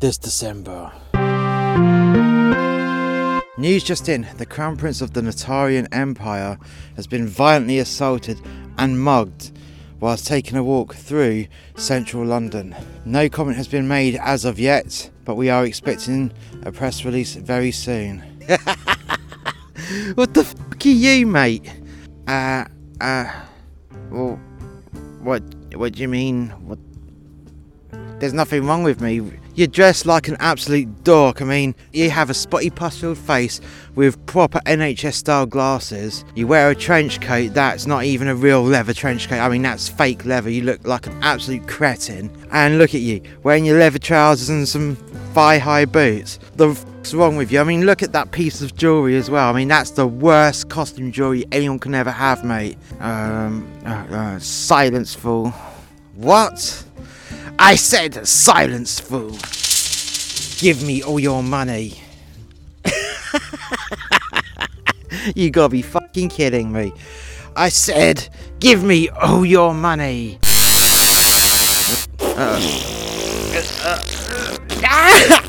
this December. News just in the Crown Prince of the Natarian Empire has been violently assaulted and mugged whilst taking a walk through central London. No comment has been made as of yet, but we are expecting a press release very soon. what the fuck are you, mate? Uh, uh, well, what, what do you mean? What? There's nothing wrong with me. You're dressed like an absolute dork. I mean, you have a spotty pustuled face with proper NHS style glasses. You wear a trench coat that's not even a real leather trench coat. I mean, that's fake leather. You look like an absolute cretin. And look at you, wearing your leather trousers and some thigh high boots. The fuck's wrong with you? I mean, look at that piece of jewellery as well. I mean, that's the worst costume jewellery anyone can ever have, mate. Um, uh, uh, silence, fool. What? I said silence, fool. Give me all your money. you gotta be fucking kidding me. I said, give me all your money. Uh, oh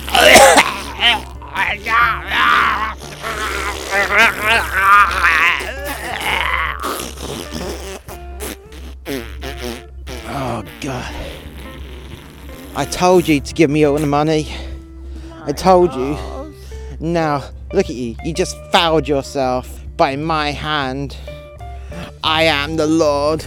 I told you to give me all the money. I told you. Now, look at you. You just fouled yourself by my hand. I am the Lord,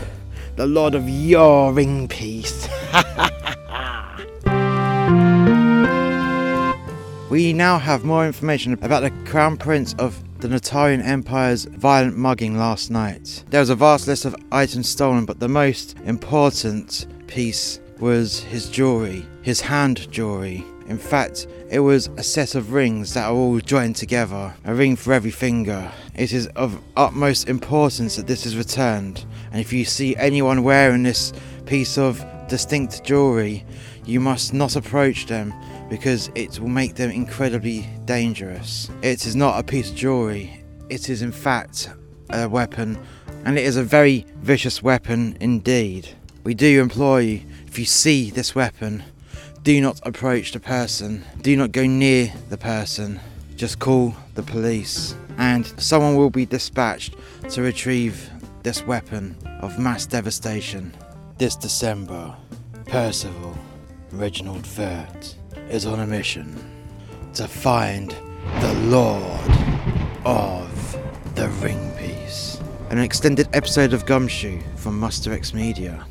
the Lord of your ring piece. we now have more information about the Crown Prince of the Natarian Empire's violent mugging last night. There was a vast list of items stolen, but the most important piece was his jewellery, his hand jewellery. In fact, it was a set of rings that are all joined together, a ring for every finger. It is of utmost importance that this is returned, and if you see anyone wearing this piece of distinct jewellery, you must not approach them because it will make them incredibly dangerous. It is not a piece of jewellery, it is in fact a weapon, and it is a very vicious weapon indeed. We do implore you, if you see this weapon, do not approach the person, do not go near the person, just call the police, and someone will be dispatched to retrieve this weapon of mass devastation. This December, Percival Reginald Vert is on a mission to find the Lord of the Ring Piece. An extended episode of Gumshoe from Muster X Media.